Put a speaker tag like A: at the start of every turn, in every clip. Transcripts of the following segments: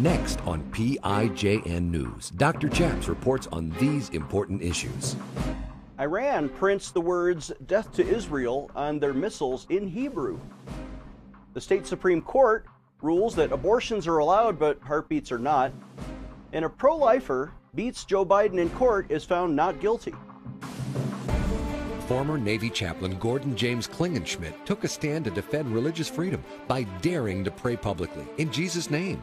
A: Next on PIJN News, Dr. Chaps reports on these important issues.
B: Iran prints the words death to Israel on their missiles in Hebrew. The state Supreme Court rules that abortions are allowed but heartbeats are not. And a pro lifer beats Joe Biden in court is found not guilty.
A: Former Navy chaplain Gordon James Klingenschmitt took a stand to defend religious freedom by daring to pray publicly in Jesus' name.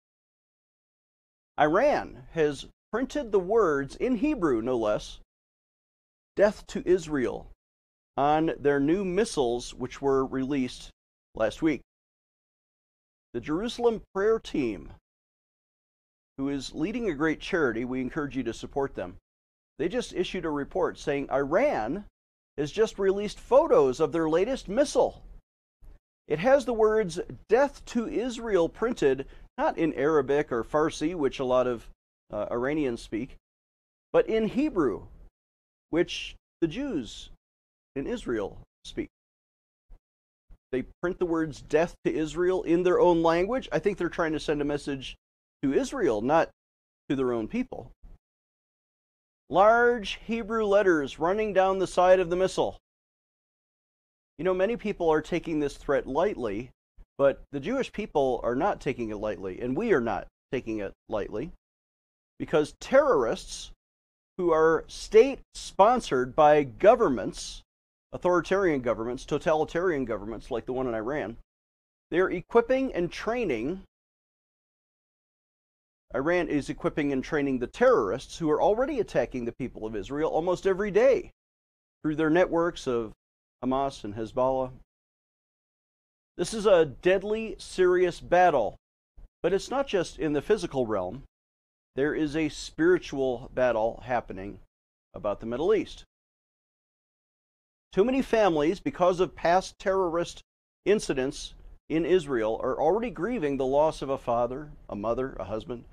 B: Iran has printed the words, in Hebrew no less, death to Israel on their new missiles, which were released last week. The Jerusalem Prayer Team, who is leading a great charity, we encourage you to support them. They just issued a report saying Iran has just released photos of their latest missile. It has the words death to Israel printed not in Arabic or Farsi, which a lot of uh, Iranians speak, but in Hebrew, which the Jews in Israel speak. They print the words death to Israel in their own language. I think they're trying to send a message to Israel, not to their own people large Hebrew letters running down the side of the missile. You know, many people are taking this threat lightly, but the Jewish people are not taking it lightly, and we are not taking it lightly, because terrorists who are state sponsored by governments, authoritarian governments, totalitarian governments like the one in Iran, they're equipping and training Iran is equipping and training the terrorists who are already attacking the people of Israel almost every day through their networks of Hamas and Hezbollah. This is a deadly, serious battle, but it's not just in the physical realm. There is a spiritual battle happening about the Middle East. Too many families, because of past terrorist incidents in Israel, are already grieving the loss of a father, a mother, a husband,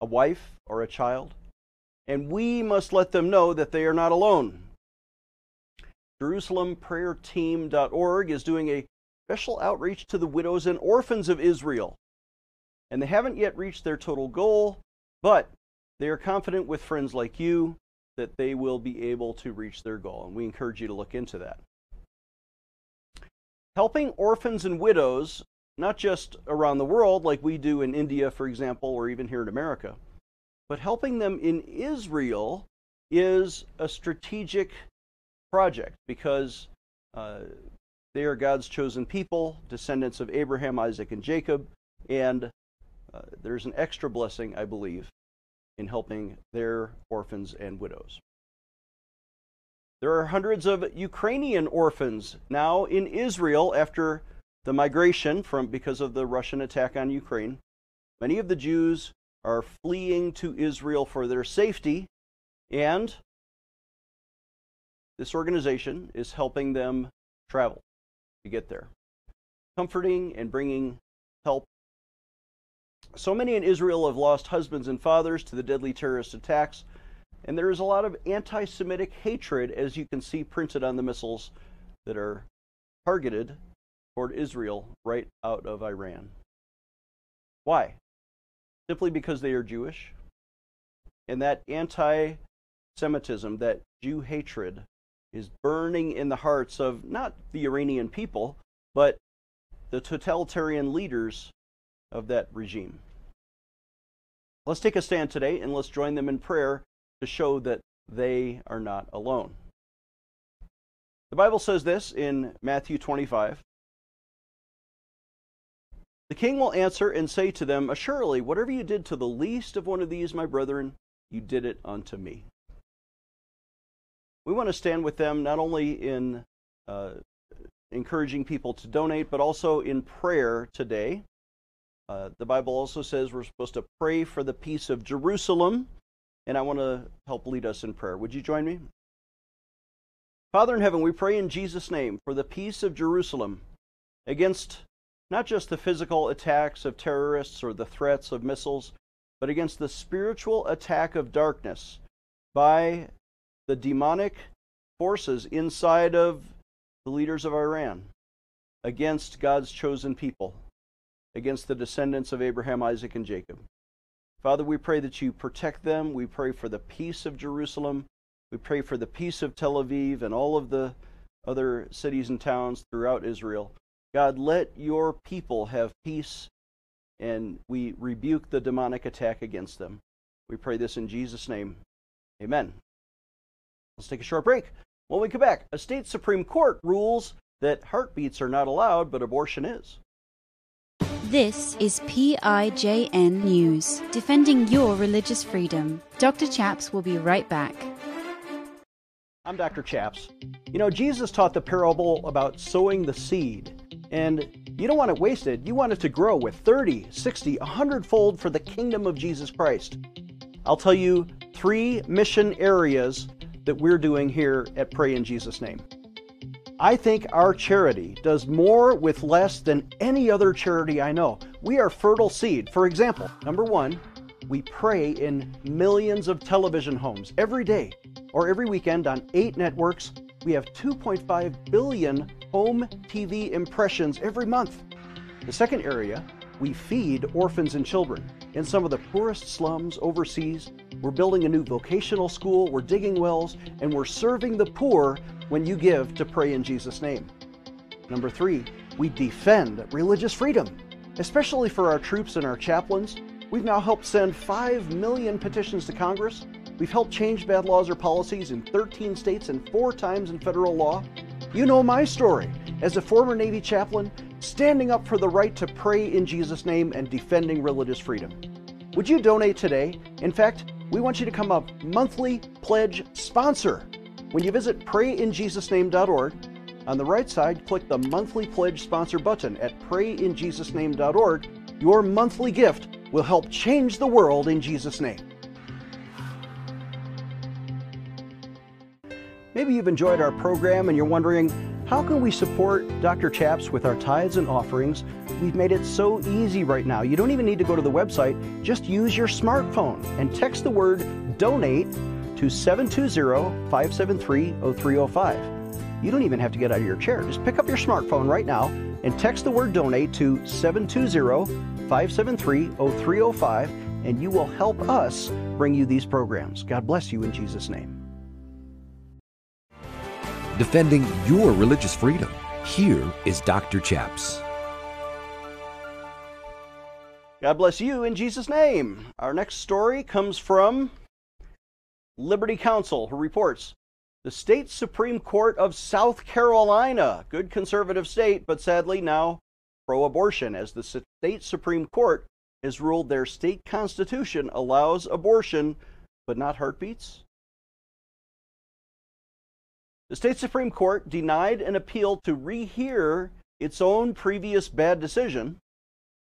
B: a wife, or a child, and we must let them know that they are not alone. JerusalemPrayerTeam.org is doing a special outreach to the widows and orphans of Israel. And they haven't yet reached their total goal, but they are confident with friends like you that they will be able to reach their goal. And we encourage you to look into that. Helping orphans and widows not just around the world like we do in India, for example, or even here in America, but helping them in Israel is a strategic project because uh, they are God's chosen people, descendants of Abraham, Isaac, and Jacob, and uh, there's an extra blessing, I believe, in helping their orphans and widows. There are hundreds of Ukrainian orphans now in Israel after the migration from because of the Russian attack on Ukraine. Many of the Jews are fleeing to Israel for their safety, and this organization is helping them travel to get there, comforting and bringing help. So many in Israel have lost husbands and fathers to the deadly terrorist attacks, and there is a lot of anti Semitic hatred, as you can see printed on the missiles that are targeted toward Israel right out of Iran. Why? Simply because they are Jewish. And that anti Semitism, that Jew hatred, is burning in the hearts of not the Iranian people, but the totalitarian leaders of that regime. Let's take a stand today and let's join them in prayer to show that they are not alone. The Bible says this in Matthew 25 the king will answer and say to them, Assuredly, whatever you did to the least of one of these, my brethren, you did it unto me. We want to stand with them not only in uh, encouraging people to donate, but also in prayer today. Uh, the Bible also says we're supposed to pray for the peace of Jerusalem, and I want to help lead us in prayer. Would you join me? Father in heaven, we pray in Jesus' name for the peace of Jerusalem against not just the physical attacks of terrorists or the threats of missiles, but against the spiritual attack of darkness by the demonic forces inside of the leaders of Iran against God's chosen people, against the descendants of Abraham, Isaac, and Jacob. Father, we pray that you protect them. We pray for the peace of Jerusalem. We pray for the peace of Tel Aviv and all of the other cities and towns throughout Israel. God, let your people have peace, and we rebuke the demonic attack against them. We pray this in Jesus' name. Amen. Let's take a short break. When we come back, a state Supreme Court rules that heartbeats are not allowed, but abortion is.
C: This is PIJN News, defending your religious freedom. Dr. Chaps will be right back.
B: I'm Dr. Chaps. You know, Jesus taught the parable about sowing the seed, and you don't want it wasted. You want it to grow with 30, 60, 100 fold for the kingdom of Jesus Christ. I'll tell you three mission areas that we're doing here at Pray in Jesus' Name. I think our charity does more with less than any other charity I know. We are fertile seed. For example, number one, we pray in millions of television homes every day or every weekend on eight networks. We have 2.5 billion home TV impressions every month. The second area, we feed orphans and children. In some of the poorest slums overseas, we're building a new vocational school, we're digging wells, and we're serving the poor when you give to pray in Jesus' name. Number three, we defend religious freedom, especially for our troops and our chaplains. We've now helped send 5 million petitions to Congress. We've helped change bad laws or policies in 13 states and four times in federal law. You know my story as a former Navy chaplain, standing up for the right to pray in Jesus' name and defending religious freedom. Would you donate today? In fact, we want you to become a monthly pledge sponsor. When you visit prayinjesusname.org, on the right side, click the monthly pledge sponsor button at prayinjesusname.org. Your monthly gift will help change the world in Jesus' name. Maybe you've enjoyed our program and you're wondering, how can we support Dr. Chaps with our tithes and offerings? We've made it so easy right now. You don't even need to go to the website. Just use your smartphone and text the word donate to 720 573 0305. You don't even have to get out of your chair. Just pick up your smartphone right now and text the word donate to 720 573 0305, and you will help us bring you these programs. God bless you in Jesus' name.
A: Defending your religious freedom. Here is Dr. Chaps.
B: God bless you in Jesus' name. Our next story comes from Liberty Counsel, who reports the state Supreme Court of South Carolina, good conservative state, but sadly now pro abortion, as the state Supreme Court has ruled their state constitution allows abortion but not heartbeats. The state Supreme Court denied an appeal to rehear its own previous bad decision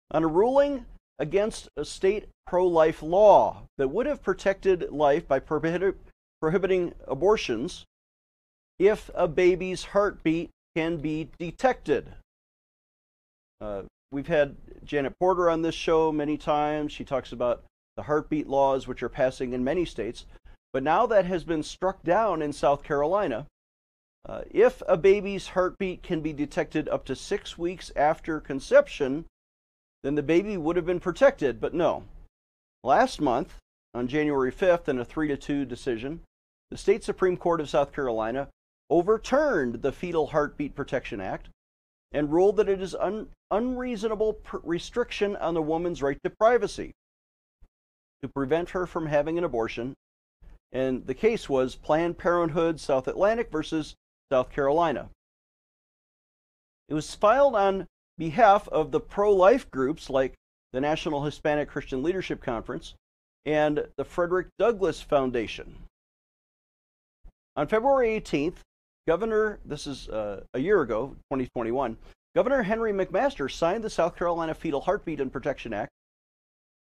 B: on a ruling against a state pro life law that would have protected life by prohibit, prohibiting abortions if a baby's heartbeat can be detected. Uh, we've had Janet Porter on this show many times. She talks about the heartbeat laws, which are passing in many states. But now that has been struck down in South Carolina. Uh, if a baby's heartbeat can be detected up to six weeks after conception, then the baby would have been protected, but no. Last month, on January 5th, in a 3 to 2 decision, the state Supreme Court of South Carolina overturned the Fetal Heartbeat Protection Act and ruled that it is un- unreasonable pr- restriction on the woman's right to privacy to prevent her from having an abortion. And the case was Planned Parenthood South Atlantic versus South Carolina. It was filed on behalf of the pro life groups like the National Hispanic Christian Leadership Conference and the Frederick Douglass Foundation. On February 18th, Governor, this is uh, a year ago, 2021, Governor Henry McMaster signed the South Carolina Fetal Heartbeat and Protection Act,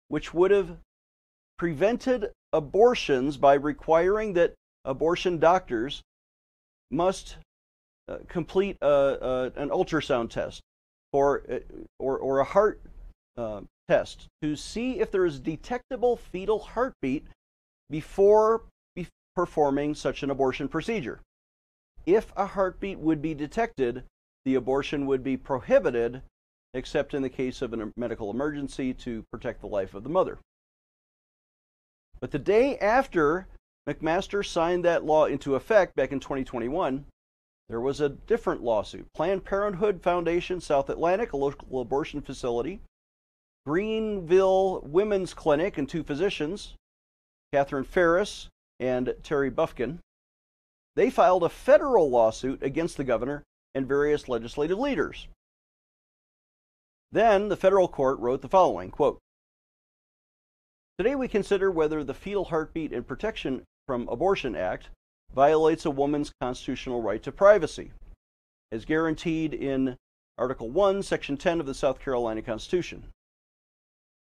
B: which would have prevented abortions by requiring that abortion doctors must uh, complete a, a, an ultrasound test or, uh, or, or a heart uh, test to see if there is detectable fetal heartbeat before be performing such an abortion procedure. If a heartbeat would be detected, the abortion would be prohibited except in the case of a medical emergency to protect the life of the mother. But the day after McMaster signed that law into effect back in 2021, there was a different lawsuit. Planned Parenthood Foundation South Atlantic, a local abortion facility, Greenville Women's Clinic, and two physicians, Catherine Farris and Terry Buffkin, they filed a federal lawsuit against the governor and various legislative leaders. Then the federal court wrote the following quote, Today we consider whether the Fetal Heartbeat and Protection from Abortion Act violates a woman's constitutional right to privacy, as guaranteed in Article 1, Section 10 of the South Carolina Constitution.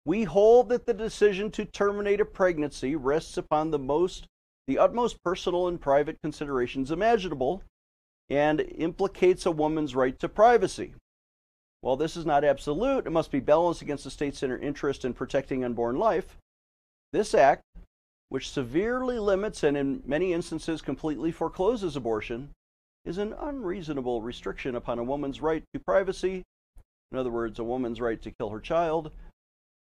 B: We hold that the decision to terminate a pregnancy rests upon the most the utmost personal and private considerations imaginable and implicates a woman's right to privacy. While this is not absolute, it must be balanced against the state's interest in protecting unborn life. This act, which severely limits and in many instances completely forecloses abortion, is an unreasonable restriction upon a woman's right to privacy, in other words, a woman's right to kill her child,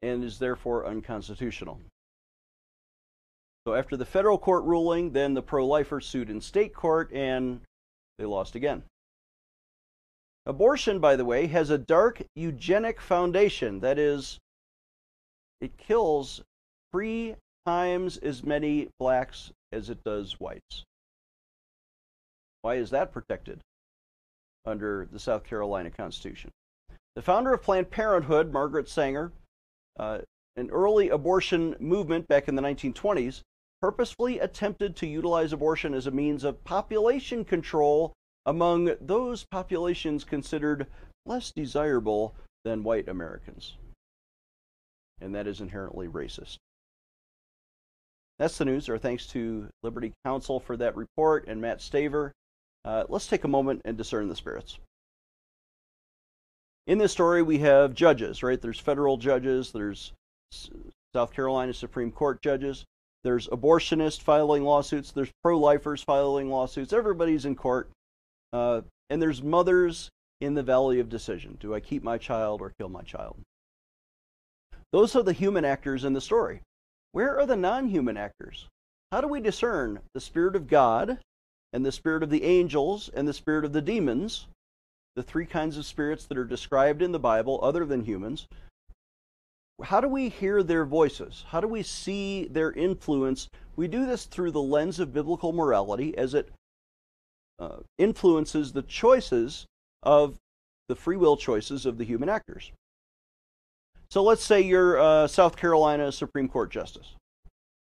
B: and is therefore unconstitutional. So after the federal court ruling, then the pro-lifers sued in state court and they lost again. Abortion, by the way, has a dark eugenic foundation. That is, it kills three times as many blacks as it does whites. Why is that protected under the South Carolina Constitution? The founder of Planned Parenthood, Margaret Sanger, uh, an early abortion movement back in the 1920s, purposefully attempted to utilize abortion as a means of population control among those populations considered less desirable than white Americans. And that is inherently racist. That's the news. Our thanks to Liberty Counsel for that report and Matt Staver. Uh, let's take a moment and discern the spirits. In this story, we have judges, right? There's federal judges, there's South Carolina Supreme Court judges, there's abortionists filing lawsuits. There's pro-lifers filing lawsuits. Everybody's in court. Uh, and there's mothers in the valley of decision. Do I keep my child or kill my child? Those are the human actors in the story. Where are the non-human actors? How do we discern the spirit of God and the spirit of the angels and the spirit of the demons, the three kinds of spirits that are described in the Bible other than humans? how do we hear their voices? How do we see their influence? We do this through the lens of biblical morality as it uh, influences the choices of the free will choices of the human actors. So let's say you're South Carolina Supreme Court justice,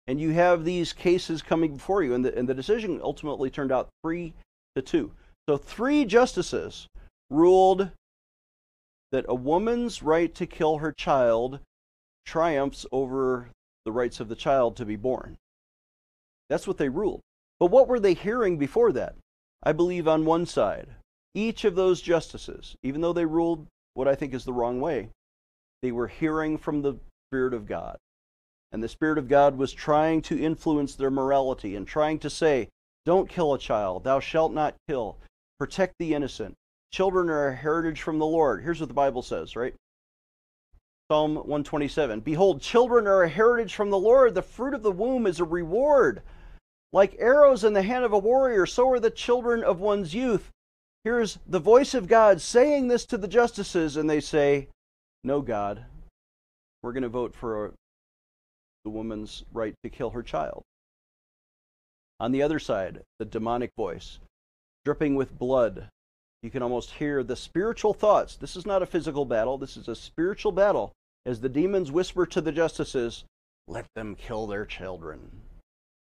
B: and you have these cases coming before you, and the, and the decision ultimately turned out three to two. So three justices ruled that a woman's right to kill her child triumphs over the rights of the child to be born. That's what they ruled. But what were they hearing before that? I believe on one side, each of those justices, even though they ruled what I think is the wrong way, they were hearing from the Spirit of God. And the Spirit of God was trying to influence their morality and trying to say, Don't kill a child, thou shalt not kill, protect the innocent. Children are a heritage from the Lord. Here's what the Bible says, right? Psalm 127 Behold, children are a heritage from the Lord, the fruit of the womb is a reward. Like arrows in the hand of a warrior, so are the children of one's youth. Here's the voice of God saying this to the justices, and they say, No, God, we're going to vote for the woman's right to kill her child. On the other side, the demonic voice, dripping with blood, you can almost hear the spiritual thoughts. This is not a physical battle, this is a spiritual battle. As the demons whisper to the justices, let them kill their children.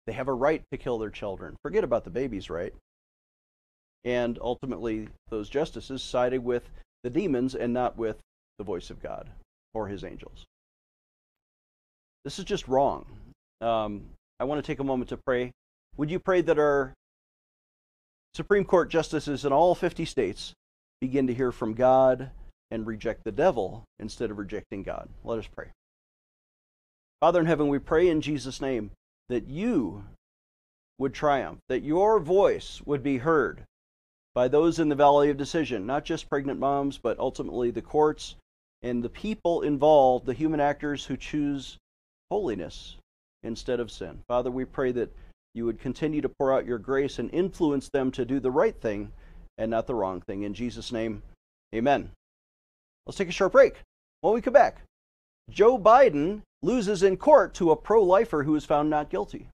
B: They have a right to kill their children. Forget about the babies, right? And ultimately, those justices sided with the demons and not with the voice of God or his angels. This is just wrong. Um, I want to take a moment to pray. Would you pray that our Supreme Court justices in all 50 states begin to hear from God and reject the devil instead of rejecting God? Let us pray. Father in heaven, we pray in Jesus' name that you would triumph, that your voice would be heard by those in the valley of decision, not just pregnant moms, but ultimately the courts and the people involved, the human actors who choose holiness instead of sin. Father, we pray that you would continue to pour out your grace and influence them to do the right thing and not the wrong thing. In Jesus' name, amen. Let's take a short break. When we come back, Joe Biden loses in court to a pro lifer who is found not guilty.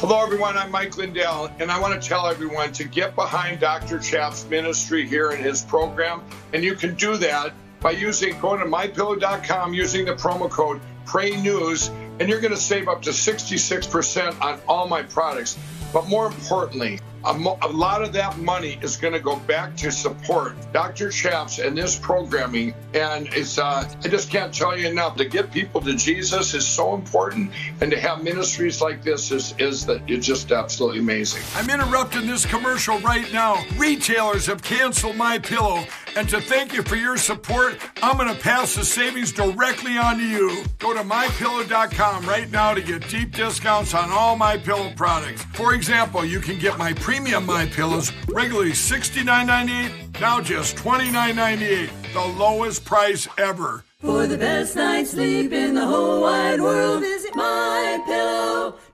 D: Hello, everyone. I'm Mike Lindell, and I want to tell everyone to get behind Dr. Chaps' ministry here in his program. And you can do that by using going to mypillow.com using the promo code Pray News, and you're going to save up to 66% on all my products. But more importantly, a, mo- a lot of that money is going to go back to support Dr. Chaps and this programming. And it's uh, I just can't tell you enough. To get people to Jesus is so important, and to have ministries like this is is that it's just absolutely amazing.
E: I'm interrupting this commercial right now. Retailers have canceled my pillow. And to thank you for your support, I'm going to pass the savings directly on to you. Go to mypillow.com right now to get deep discounts on all my pillow products. For example, you can get my premium my pillows regularly $69.98, now just $29.98, the lowest price ever.
F: For the best night's sleep in the whole wide world, visit mypillow.com.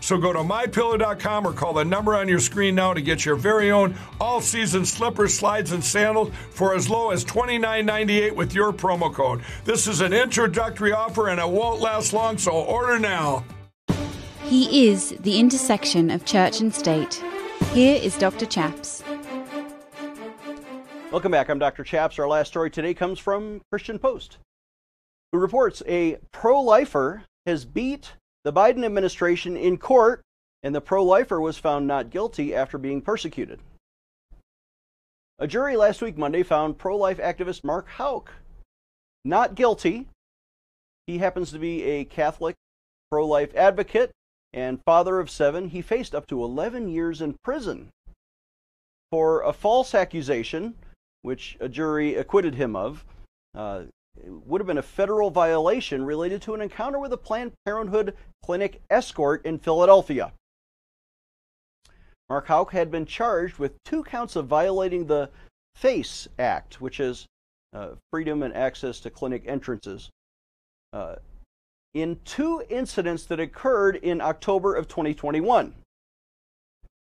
E: So go to mypillow.com or call the number on your screen now to get your very own all season slippers, slides, and sandals for as low as $29.98 with your promo code. This is an introductory offer and it won't last long, so order now.
C: He is the intersection of church and state. Here is Dr. Chaps.
B: Welcome back. I'm Dr. Chaps. Our last story today comes from Christian Post, who reports a pro lifer has beat the Biden administration in court, and the pro lifer was found not guilty after being persecuted. A jury last week, Monday, found pro life activist Mark Houck not guilty. He happens to be a Catholic pro life advocate and father of seven. He faced up to 11 years in prison for a false accusation, which a jury acquitted him of. Uh, would have been a federal violation related to an encounter with a Planned Parenthood clinic escort in Philadelphia. Mark Houck had been charged with two counts of violating the FACE Act, which is uh, freedom and access to clinic entrances, uh, in two incidents that occurred in October of 2021.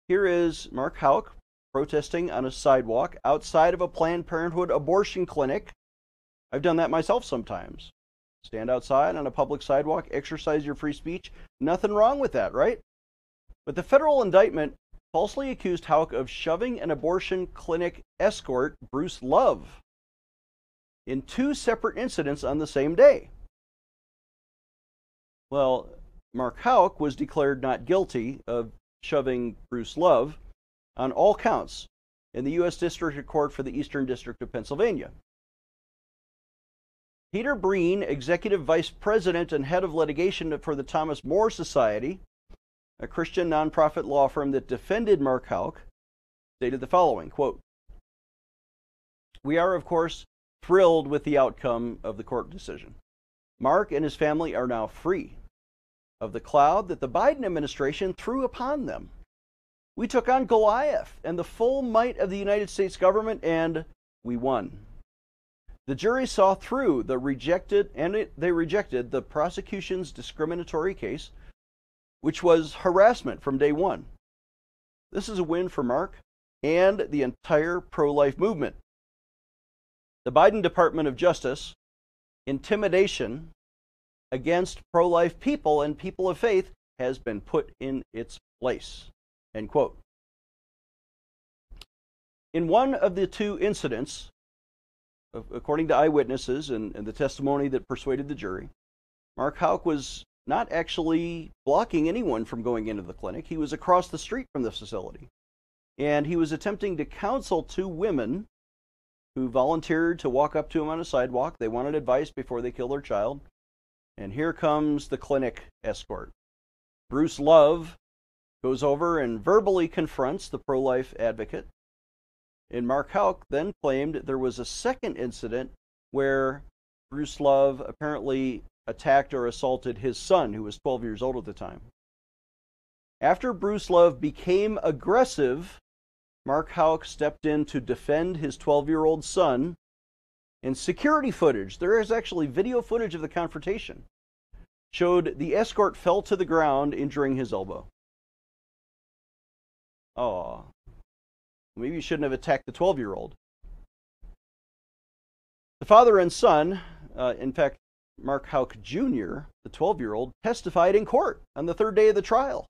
B: Here is Mark Houck protesting on a sidewalk outside of a Planned Parenthood abortion clinic I've done that myself sometimes. Stand outside on a public sidewalk, exercise your free speech. Nothing wrong with that, right? But the federal indictment falsely accused Houck of shoving an abortion clinic escort, Bruce Love, in two separate incidents on the same day. Well, Mark Houck was declared not guilty of shoving Bruce Love on all counts in the U.S. District Court for the Eastern District of Pennsylvania. Peter Breen, Executive Vice President and Head of Litigation for the Thomas More Society, a Christian nonprofit law firm that defended Mark Houck, stated the following quote, We are, of course, thrilled with the outcome of the court decision. Mark and his family are now free of the cloud that the Biden administration threw upon them. We took on Goliath and the full might of the United States government, and we won. The jury saw through the rejected, and it, they rejected the prosecution's discriminatory case, which was harassment from day one. This is a win for Mark and the entire pro life movement. The Biden Department of Justice intimidation against pro life people and people of faith has been put in its place. End quote. In one of the two incidents, according to eyewitnesses and, and the testimony that persuaded the jury, Mark Houck was not actually blocking anyone from going into the clinic. He was across the street from the facility. And he was attempting to counsel two women who volunteered to walk up to him on a sidewalk. They wanted advice before they kill their child. And here comes the clinic escort. Bruce Love goes over and verbally confronts the pro life advocate. And Mark Houck then claimed there was a second incident where Bruce Love apparently attacked or assaulted his son, who was 12 years old at the time. After Bruce Love became aggressive, Mark Houck stepped in to defend his 12 year old son. And security footage, there is actually video footage of the confrontation, showed the escort fell to the ground, injuring his elbow. Oh, maybe you shouldn't have attacked the 12 year old. The father and son, uh, in fact, Mark Houck Jr., the 12 year old, testified in court on the third day of the trial.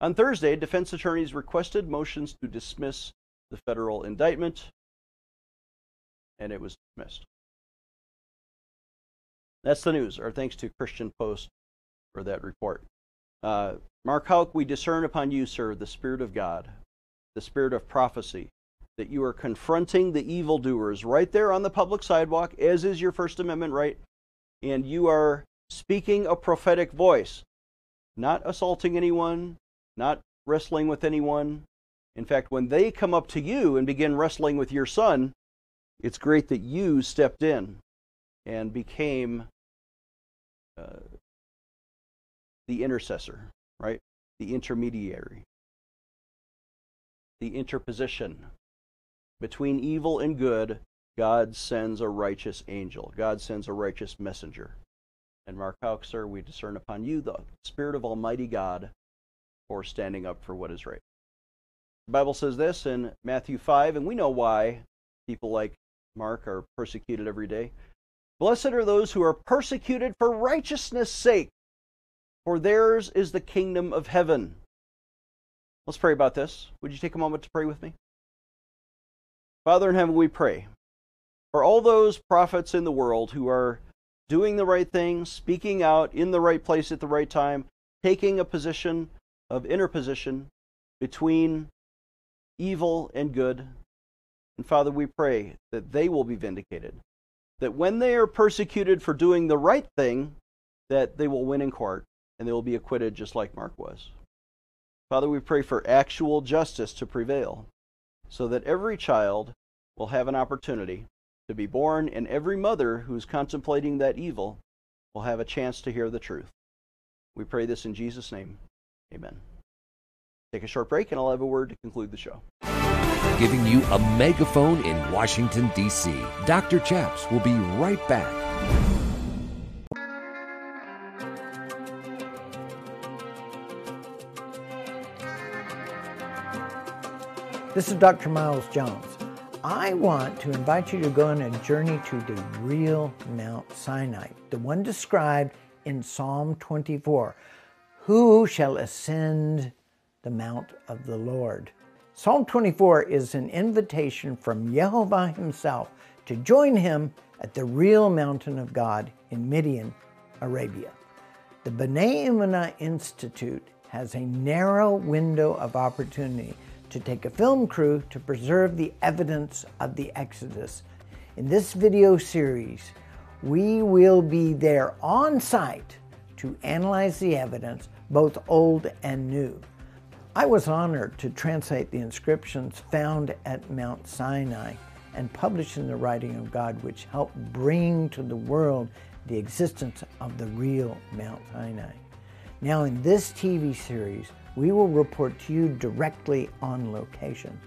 B: On Thursday, defense attorneys requested motions to dismiss the federal indictment, and it was dismissed. That's the news. Our thanks to Christian Post for that report. Uh, Mark Houck, we discern upon you, sir, the Spirit of God, the Spirit of prophecy, that you are confronting the evildoers right there on the public sidewalk, as is your First Amendment right, and you are speaking a prophetic voice, not assaulting anyone, not wrestling with anyone. In fact, when they come up to you and begin wrestling with your son, it's great that you stepped in and became uh, the intercessor, right? The intermediary, the interposition between evil and good, God sends a righteous angel. God sends a righteous messenger. And Mark sir, we discern upon you the Spirit of Almighty God for standing up for what is right. The Bible says this in Matthew 5, and we know why people like Mark are persecuted every day. Blessed are those who are persecuted for righteousness' sake, for theirs is the kingdom of heaven. Let's pray about this. Would you take a moment to pray with me? Father in heaven, we pray for all those prophets in the world who are doing the right thing, speaking out in the right place at the right time, taking a position of interposition between evil and good. And Father, we pray that they will be vindicated. That when they are persecuted for doing the right thing, that they will win in court and they will be acquitted just like Mark was. Father, we pray for actual justice to prevail so that every child will have an opportunity to be born, and every mother who's contemplating that evil will have a chance to hear the truth. We pray this in Jesus' name. Amen. Take a short break, and I'll have a word to conclude the show.
A: Giving you a megaphone in Washington, D.C. Dr. Chaps will be right back.
G: This is Dr. Miles Jones. I want to invite you to go on a journey to the real Mount Sinai, the one described in Psalm 24. Who shall ascend the mount of the Lord? Psalm 24 is an invitation from Jehovah himself to join him at the real mountain of God in Midian, Arabia. The B'nai Emunah Institute has a narrow window of opportunity to take a film crew to preserve the evidence of the Exodus. In this video series, we will be there on site to analyze the evidence, both old and new. I was honored to translate the inscriptions found at Mount Sinai and publish in the writing of God, which helped bring to the world the existence of the real Mount Sinai. Now, in this TV series, we will report to you directly on location.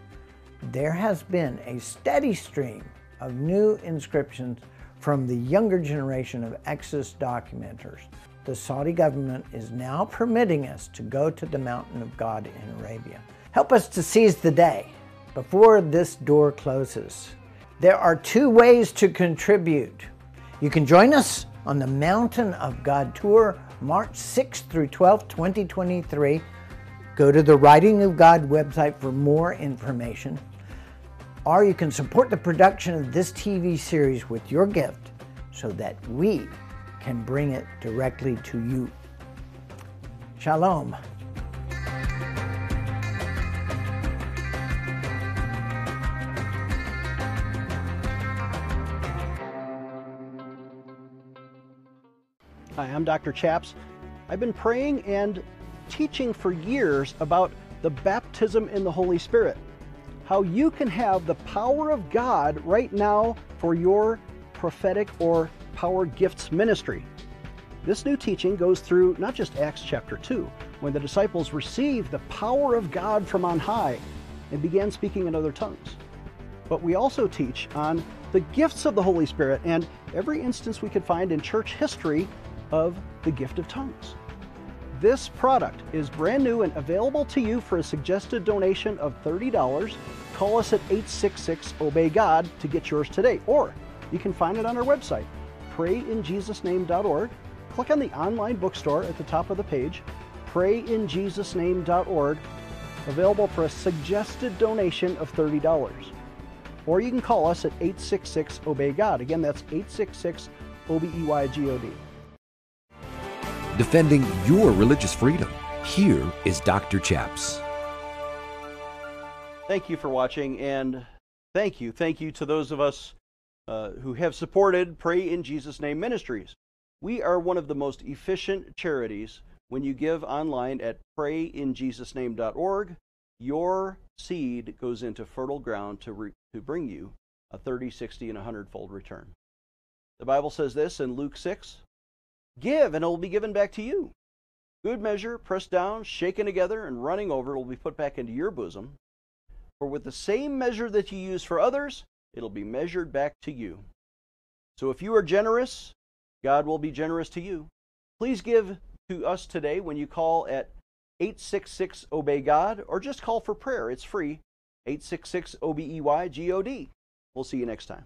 G: There has been a steady stream of new inscriptions from the younger generation of Exodus documenters. The Saudi government is now permitting us to go to the mountain of God in Arabia. Help us to seize the day before this door closes. There are two ways to contribute. You can join us on the Mountain of God Tour, March 6th through 12th, 2023. Go to the Writing of God website for more information. Or you can support the production of this TV series with your gift so that we can bring it directly to you. Shalom.
B: Hi, I'm Dr. Chaps. I've been praying and teaching for years about the baptism in the Holy Spirit. How you can have the power of God right now for your prophetic or power gifts ministry. This new teaching goes through not just Acts chapter 2, when the disciples received the power of God from on high and began speaking in other tongues. But we also teach on the gifts of the Holy Spirit and every instance we could find in church history of the gift of tongues. This product is brand new and available to you for a suggested donation of $30. Call us at 866 Obey God to get yours today, or you can find it on our website, prayinjesusname.org. Click on the online bookstore at the top of the page, prayinjesusname.org, available for a suggested donation of $30. Or you can call us at 866 Obey God. Again, that's 866 O B E Y G O D
A: defending your religious freedom. Here is Dr. Chaps.
B: Thank you for watching, and thank you, thank you to those of us uh, who have supported Pray in Jesus' Name Ministries. We are one of the most efficient charities when you give online at prayinjesusname.org. Your seed goes into fertile ground to, re- to bring you a 30, 60, and 100 fold return. The Bible says this in Luke 6 Give, and it will be given back to you. Good measure, pressed down, shaken together, and running over, will be put back into your bosom. For with the same measure that you use for others, it'll be measured back to you. So if you are generous, God will be generous to you. Please give to us today when you call at 866 Obey God or just call for prayer. It's free. 866 O B E Y G O D. We'll see you next time.